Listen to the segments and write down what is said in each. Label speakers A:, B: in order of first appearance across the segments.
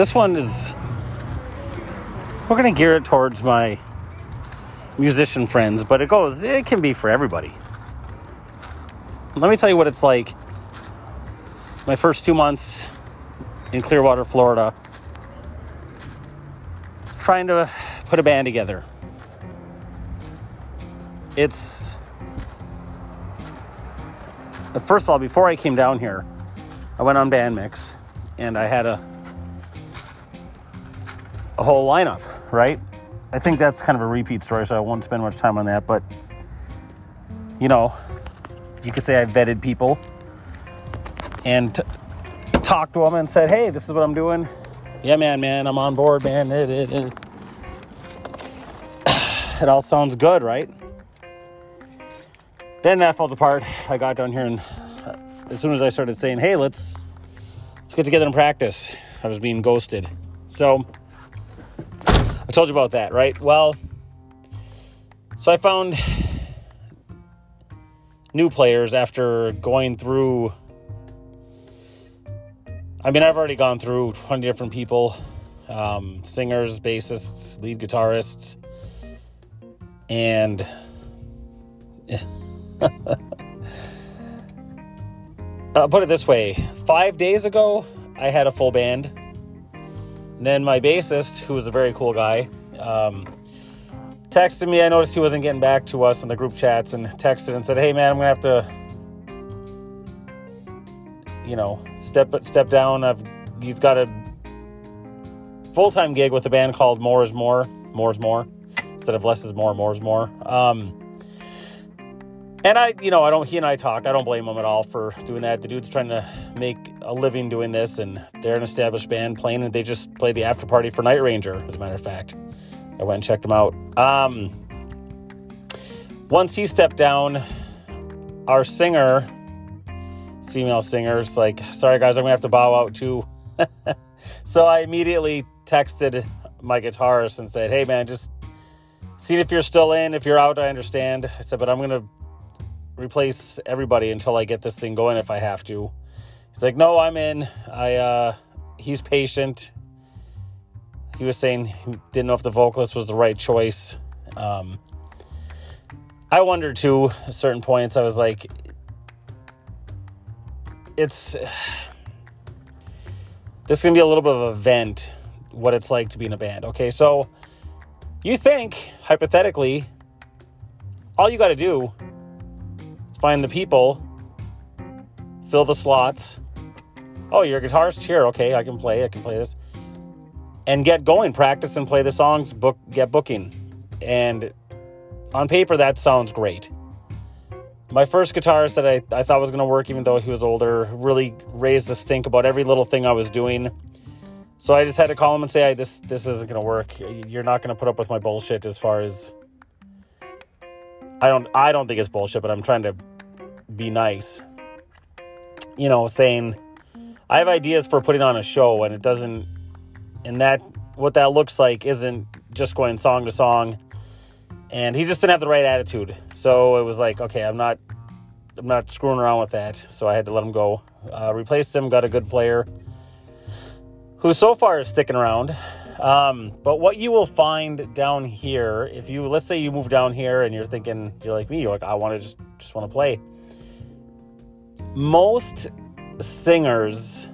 A: this one is we're gonna gear it towards my musician friends, but it goes it can be for everybody. Let me tell you what it's like. My first two months in Clearwater, Florida, trying to put a band together. It's first of all, before I came down here, I went on Bandmix and I had a a whole lineup, right? I think that's kind of a repeat story, so I won't spend much time on that. But you know, you could say I vetted people and t- talked to them and said, "Hey, this is what I'm doing. Yeah, man, man, I'm on board, man." It, it, it. it all sounds good, right? Then that falls apart. I got down here, and uh, as soon as I started saying, "Hey, let's let's get together and practice," I was being ghosted. So I told you about that, right? Well, so I found new players after going through. I mean, I've already gone through 20 different people um, singers, bassists, lead guitarists, and. I'll put it this way five days ago, I had a full band. And then my bassist, who was a very cool guy, um, texted me. I noticed he wasn't getting back to us in the group chats and texted and said, Hey, man, I'm going to have to, you know, step step down. I've, he's got a full time gig with a band called More is More. More is More. Instead of Less is More, More is More. Um, and I, you know, I don't, he and I talk. I don't blame him at all for doing that. The dude's trying to make a living doing this, and they're an established band playing, and they just played the after party for Night Ranger, as a matter of fact. I went and checked them out. Um, once he stepped down, our singer, female singer's like, sorry guys, I'm gonna have to bow out too. so I immediately texted my guitarist and said, hey man, just see if you're still in. If you're out, I understand. I said, but I'm gonna replace everybody until I get this thing going if I have to. He's like, no, I'm in. I uh he's patient. He was saying he didn't know if the vocalist was the right choice. Um I wondered too at certain points. I was like it's this is gonna be a little bit of a vent what it's like to be in a band. Okay, so you think hypothetically all you got to do find the people, fill the slots. Oh, you're a guitarist here. Okay, I can play. I can play this. And get going, practice and play the songs, book get booking. And on paper that sounds great. My first guitarist that I, I thought was gonna work, even though he was older, really raised the stink about every little thing I was doing. So I just had to call him and say, this this isn't gonna work. You're not gonna put up with my bullshit as far as I don't I don't think it's bullshit, but I'm trying to be nice. You know, saying I have ideas for putting on a show and it doesn't and that what that looks like isn't just going song to song. And he just didn't have the right attitude. So it was like, okay, I'm not I'm not screwing around with that. So I had to let him go. Uh, replaced him, got a good player who so far is sticking around. Um, but what you will find down here, if you let's say you move down here and you're thinking you're like me, you're like I want to just just want to play most singers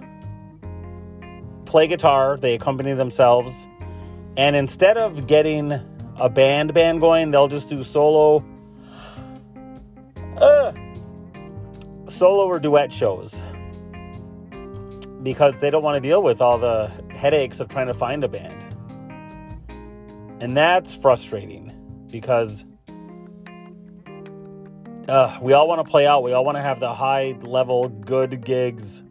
A: play guitar, they accompany themselves, and instead of getting a band band going, they'll just do solo uh, solo or duet shows because they don't want to deal with all the headaches of trying to find a band. And that's frustrating because uh, we all want to play out. We all want to have the high level, good gigs.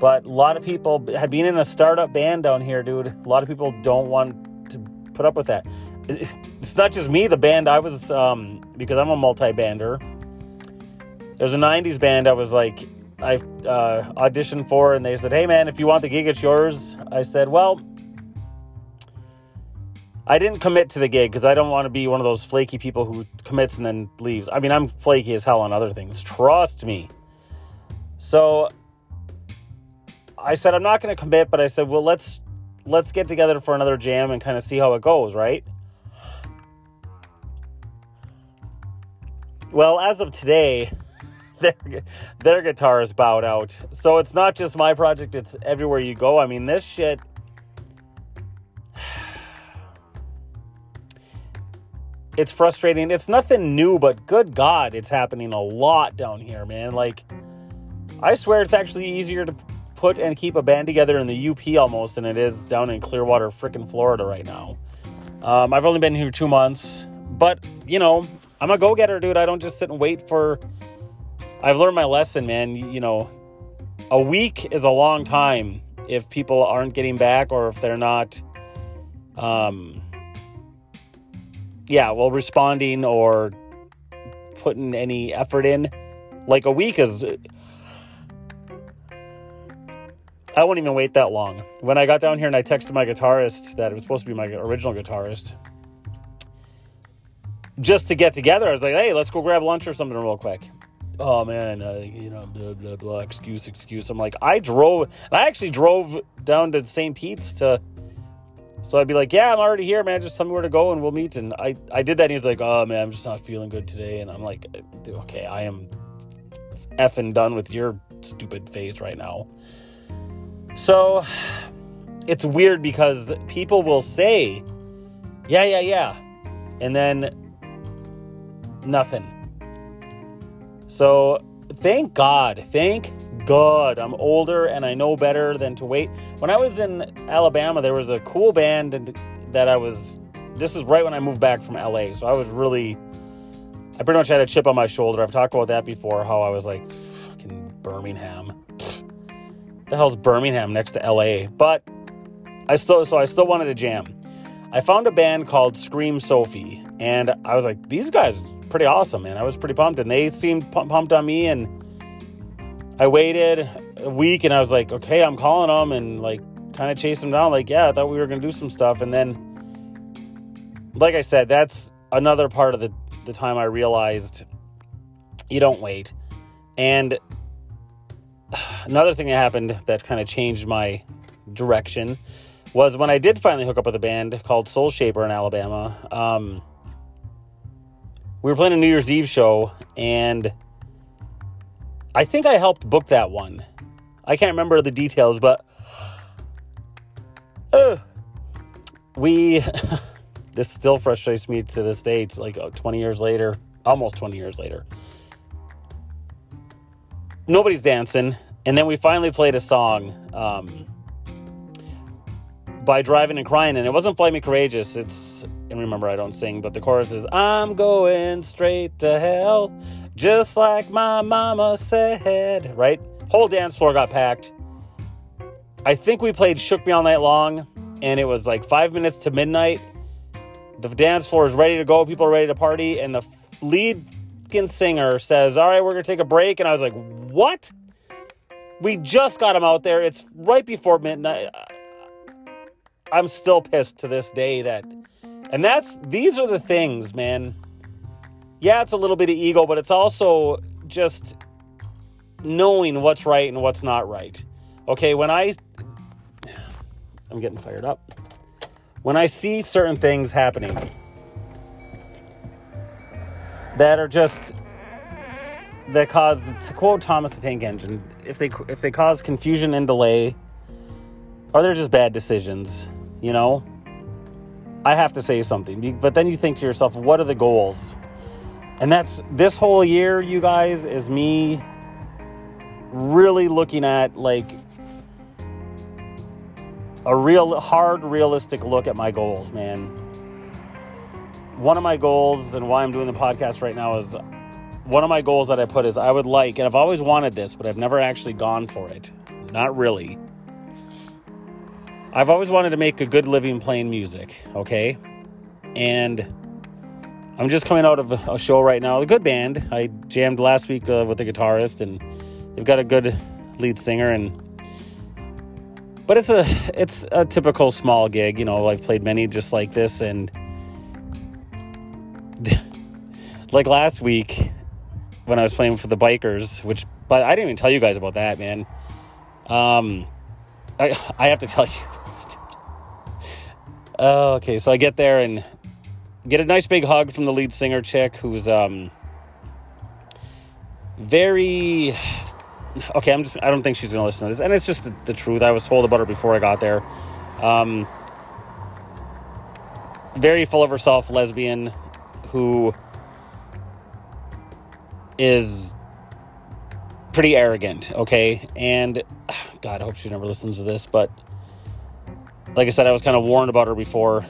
A: But a lot of people, had being in a startup band down here, dude, a lot of people don't want to put up with that. It's not just me, the band I was, um, because I'm a multi bander. There's a 90s band I was like, I uh, auditioned for, and they said, hey man, if you want the gig, it's yours. I said, well, I didn't commit to the gig because I don't want to be one of those flaky people who commits and then leaves. I mean, I'm flaky as hell on other things. Trust me. So I said, I'm not going to commit, but I said, well, let's let's get together for another jam and kind of see how it goes, right? Well, as of today, their their guitar is bowed out. So it's not just my project, it's everywhere you go. I mean, this shit it's frustrating. It's nothing new, but good God, it's happening a lot down here, man. Like, I swear it's actually easier to put and keep a band together in the UP almost than it is down in Clearwater, freaking Florida right now. Um, I've only been here two months, but you know, I'm a go getter, dude. I don't just sit and wait for. I've learned my lesson, man. You, you know, a week is a long time if people aren't getting back or if they're not. Um, yeah, well, responding or putting any effort in. Like a week is. I won't even wait that long. When I got down here and I texted my guitarist that it was supposed to be my original guitarist, just to get together, I was like, hey, let's go grab lunch or something real quick. Oh man, uh, you know, blah blah blah, excuse, excuse. I'm like, I drove, I actually drove down to St. Pete's to so I'd be like, "Yeah, I'm already here, man. Just tell me where to go, and we'll meet." And I, I did that. And he's like, "Oh man, I'm just not feeling good today." And I'm like, "Okay, I am effing done with your stupid face right now." So it's weird because people will say, "Yeah, yeah, yeah," and then nothing. So thank God, thank good. I'm older and I know better than to wait. When I was in Alabama, there was a cool band that I was. This is right when I moved back from LA, so I was really. I pretty much had a chip on my shoulder. I've talked about that before. How I was like, fucking Birmingham. the hell's Birmingham next to LA? But I still, so I still wanted to jam. I found a band called Scream Sophie, and I was like, these guys pretty awesome, man. I was pretty pumped, and they seemed pumped on me, and I waited a week and I was like, okay, I'm calling them and like kind of chased them down. Like, yeah, I thought we were going to do some stuff. And then, like I said, that's another part of the, the time I realized you don't wait. And another thing that happened that kind of changed my direction was when I did finally hook up with a band called Soul Shaper in Alabama. Um, we were playing a New Year's Eve show and I think I helped book that one. I can't remember the details, but uh, we. this still frustrates me to this day. Like uh, 20 years later, almost 20 years later. Nobody's dancing, and then we finally played a song um, by Drivin' N' Cryin', and it wasn't Fly Me Courageous. It's and remember I don't sing, but the chorus is I'm going straight to hell just like my mama said, right? Whole dance floor got packed. I think we played Shook Me All Night Long, and it was like five minutes to midnight. The dance floor is ready to go. People are ready to party, and the lead singer says, All right, we're going to take a break. And I was like, What? We just got him out there. It's right before midnight. I'm still pissed to this day that. And that's, these are the things, man yeah, it's a little bit of ego, but it's also just knowing what's right and what's not right. Okay, when I I'm getting fired up. When I see certain things happening that are just that cause to quote Thomas the Tank Engine, if they if they cause confusion and delay, are they just bad decisions, you know? I have to say something. But then you think to yourself, what are the goals? And that's this whole year, you guys, is me really looking at like a real hard, realistic look at my goals, man. One of my goals and why I'm doing the podcast right now is one of my goals that I put is I would like, and I've always wanted this, but I've never actually gone for it. Not really. I've always wanted to make a good living playing music, okay? And I'm just coming out of a show right now. A good band. I jammed last week uh, with the guitarist, and they've got a good lead singer. And but it's a it's a typical small gig. You know, I've played many just like this, and like last week when I was playing for the bikers, which but I didn't even tell you guys about that, man. Um, I I have to tell you. Uh, okay, so I get there and get a nice big hug from the lead singer chick who's um very okay i'm just i don't think she's gonna listen to this. And it's just the, the truth. I was told about her before i got there. Um very full of herself lesbian who is pretty arrogant okay? And god i hope she never listens to this but like i said i was kind of warned about her before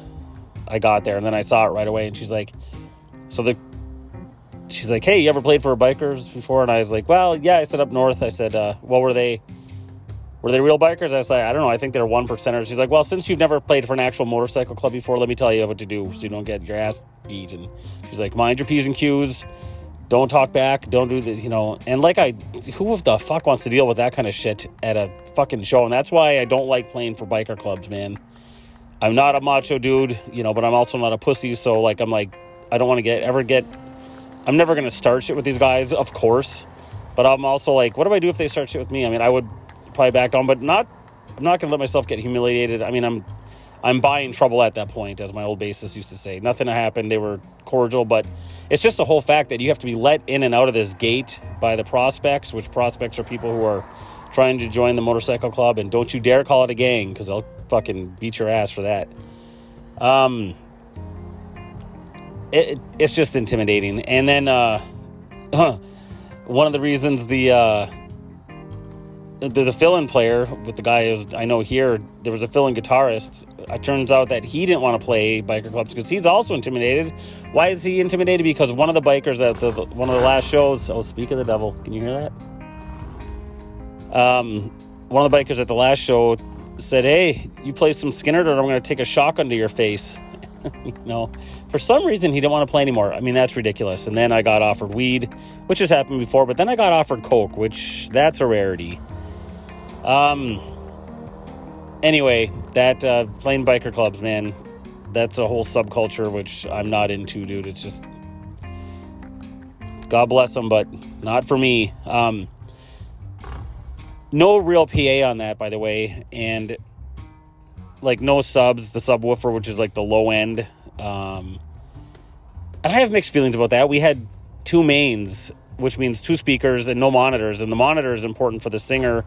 A: I got there, and then I saw it right away. And she's like, "So the." She's like, "Hey, you ever played for bikers before?" And I was like, "Well, yeah." I said up north. I said, uh, "Well, were they?" Were they real bikers? I was like, I don't know. I think they're one percenters. She's like, well, since you've never played for an actual motorcycle club before, let me tell you what to do so you don't get your ass beat. And she's like, mind your p's and q's. Don't talk back. Don't do the, you know. And like I, who the fuck wants to deal with that kind of shit at a fucking show? And that's why I don't like playing for biker clubs, man. I'm not a macho dude, you know, but I'm also not a pussy. So like, I'm like, I don't want to get ever get. I'm never gonna start shit with these guys, of course. But I'm also like, what do I do if they start shit with me? I mean, I would probably back down, but not. I'm not gonna let myself get humiliated. I mean, I'm I'm buying trouble at that point, as my old bassist used to say. Nothing happened. They were cordial, but it's just the whole fact that you have to be let in and out of this gate by the prospects, which prospects are people who are trying to join the motorcycle club, and don't you dare call it a gang because they'll fucking beat your ass for that. Um, it, it's just intimidating. And then uh, one of the reasons the uh, the, the fill-in player with the guy was, I know here there was a fill-in guitarist. It turns out that he didn't want to play biker clubs because he's also intimidated. Why is he intimidated? Because one of the bikers at the, one of the last shows. Oh, speak of the devil! Can you hear that? Um, one of the bikers at the last show said, "Hey, you play some Skynyrd, or I'm going to take a shotgun to your face." you know, for some reason he didn't want to play anymore. I mean, that's ridiculous. And then I got offered weed, which has happened before, but then I got offered coke, which that's a rarity. Um. Anyway, that uh, playing biker clubs, man, that's a whole subculture which I'm not into, dude. It's just God bless them, but not for me. Um, no real PA on that, by the way, and like no subs, the subwoofer, which is like the low end. Um, and I have mixed feelings about that. We had two mains, which means two speakers and no monitors, and the monitor is important for the singer.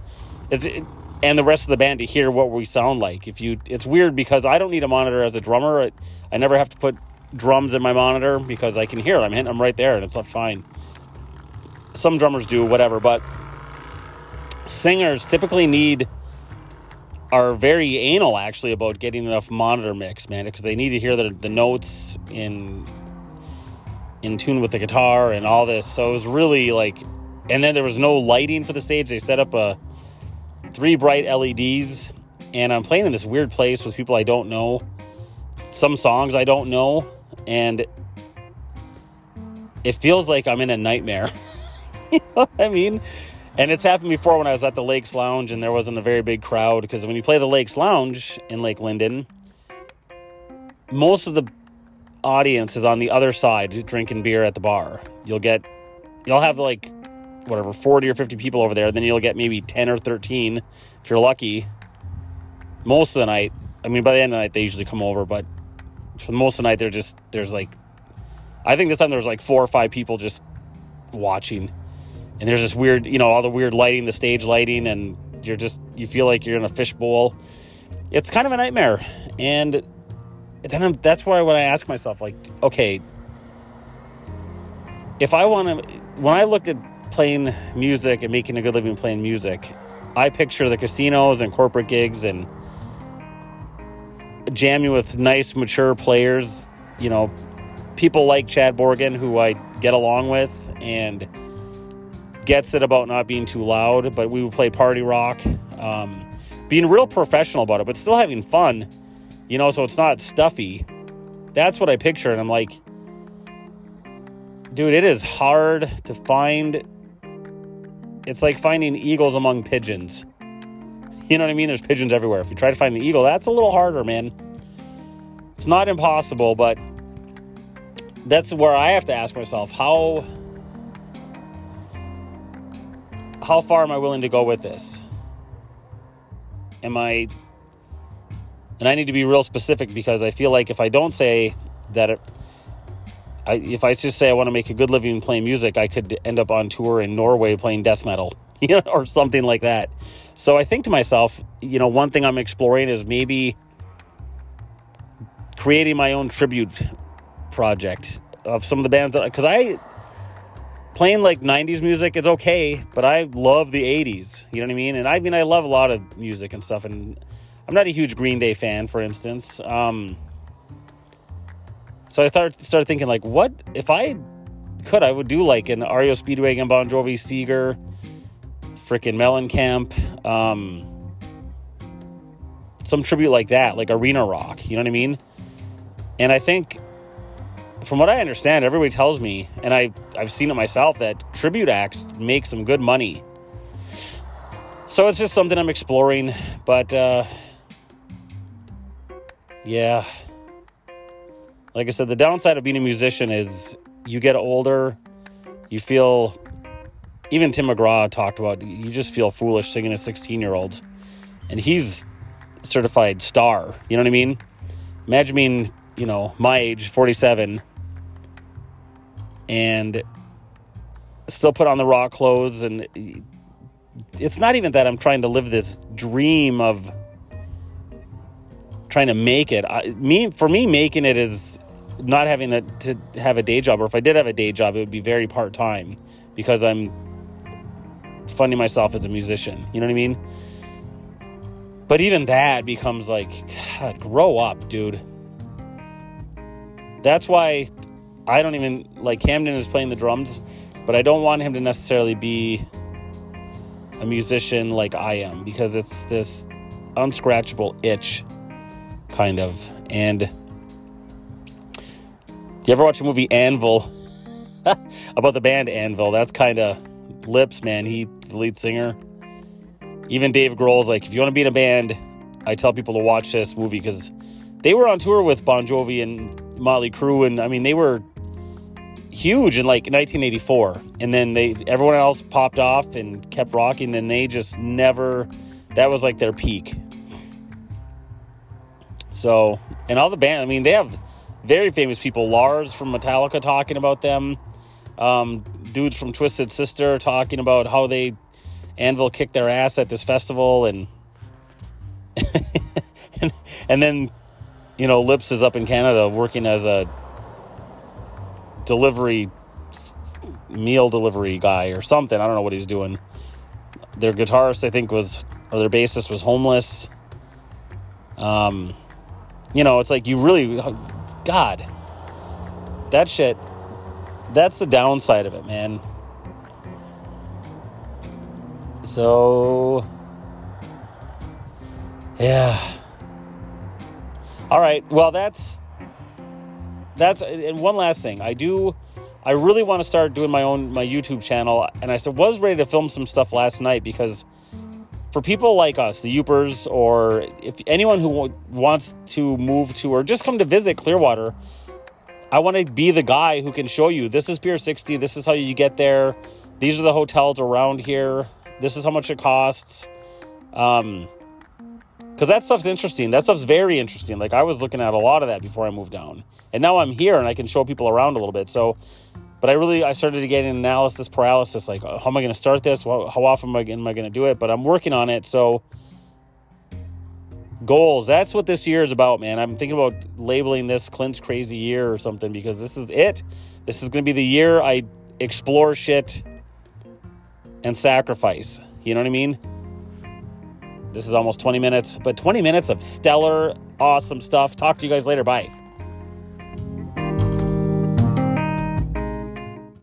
A: It's it, and the rest of the band to hear what we sound like. If you, it's weird because I don't need a monitor as a drummer. I, I never have to put drums in my monitor because I can hear them. I'm right there, and it's not fine. Some drummers do, whatever, but singers typically need are very anal actually about getting enough monitor mix, man, because they need to hear the, the notes in in tune with the guitar and all this. So it was really like, and then there was no lighting for the stage. They set up a three bright LEDs, and I'm playing in this weird place with people I don't know, some songs I don't know, and it feels like I'm in a nightmare. you know what I mean? And it's happened before when I was at the Lakes Lounge and there wasn't a very big crowd because when you play the Lakes Lounge in Lake Linden, most of the audience is on the other side drinking beer at the bar. You'll get, you'll have like, whatever, 40 or 50 people over there. Then you'll get maybe 10 or 13 if you're lucky. Most of the night, I mean, by the end of the night, they usually come over, but for most of the night, they're just, there's like, I think this time there was like four or five people just watching and there's this weird, you know, all the weird lighting, the stage lighting, and you're just you feel like you're in a fishbowl. It's kind of a nightmare, and then I'm, that's why when I ask myself, like, okay, if I want to, when I looked at playing music and making a good living playing music, I picture the casinos and corporate gigs and jamming with nice, mature players, you know, people like Chad Borgen who I get along with and gets it about not being too loud, but we would play party rock. Um, being real professional about it, but still having fun, you know, so it's not stuffy. That's what I picture. And I'm like, dude, it is hard to find. It's like finding eagles among pigeons. You know what I mean? There's pigeons everywhere. If you try to find an eagle, that's a little harder, man. It's not impossible, but that's where I have to ask myself how how far am I willing to go with this? Am I and I need to be real specific because I feel like if I don't say that, it, I, if I just say I want to make a good living playing music, I could end up on tour in Norway playing death metal, you know, or something like that. So I think to myself, you know, one thing I'm exploring is maybe creating my own tribute project of some of the bands that because I playing like 90s music is okay, but I love the 80s. You know what I mean? And I mean, I love a lot of music and stuff. And I'm not a huge Green Day fan, for instance. Um, so I started, started thinking, like, what if I could? I would do like an REO Speedwagon, Bon Jovi, Seger, freaking Mellencamp, um, some tribute like that, like arena rock. You know what I mean? And I think from what I understand, everybody tells me, and I, I've seen it myself, that tribute acts make some good money. So it's just something I'm exploring. But uh, yeah, like I said, the downside of being a musician is you get older, you feel. Even Tim McGraw talked about you just feel foolish singing to 16 year olds. And he's certified star. You know what I mean? Imagine being, you know, my age, 47, and still put on the raw clothes and it's not even that I'm trying to live this dream of trying to make it. I, me for me making it is not having a, to have a day job or if I did have a day job it would be very part-time because I'm funding myself as a musician. You know what I mean? But even that becomes like god, grow up, dude. That's why I don't even like Camden is playing the drums, but I don't want him to necessarily be a musician like I am because it's this unscratchable itch kind of. And you ever watch a movie Anvil about the band Anvil? That's kind of Lips, man. He the lead singer. Even Dave Grohl's like, if you want to be in a band, I tell people to watch this movie because they were on tour with Bon Jovi and Motley Crue, and I mean they were huge in like 1984 and then they everyone else popped off and kept rocking and they just never that was like their peak. So and all the band i mean they have very famous people. Lars from metallica talking about them. Um, dudes from twisted sister talking about how they anvil kicked their ass at this festival and and, and then you know lips is up in canada working as a delivery meal delivery guy or something. I don't know what he's doing. Their guitarist, I think, was or their bassist was homeless. Um, you know, it's like you really, God, that shit. That's the downside of it, man. So, yeah. All right. Well, that's that's and one last thing. I do I really want to start doing my own my YouTube channel and I was ready to film some stuff last night because for people like us, the Yoopers, or if anyone who wants to move to or just come to visit Clearwater, I want to be the guy who can show you this is Pier 60, this is how you get there, these are the hotels around here, this is how much it costs. Um, because that stuff's interesting. That stuff's very interesting. Like I was looking at a lot of that before I moved down, and now I'm here and I can show people around a little bit. So, but I really I started to get an analysis paralysis. Like, uh, how am I going to start this? How, how often am I, am I going to do it? But I'm working on it. So, goals. That's what this year is about, man. I'm thinking about labeling this Clint's crazy year or something because this is it. This is going to be the year I explore shit and sacrifice. You know what I mean? This is almost 20 minutes, but 20 minutes of stellar, awesome stuff. Talk to you guys later. Bye.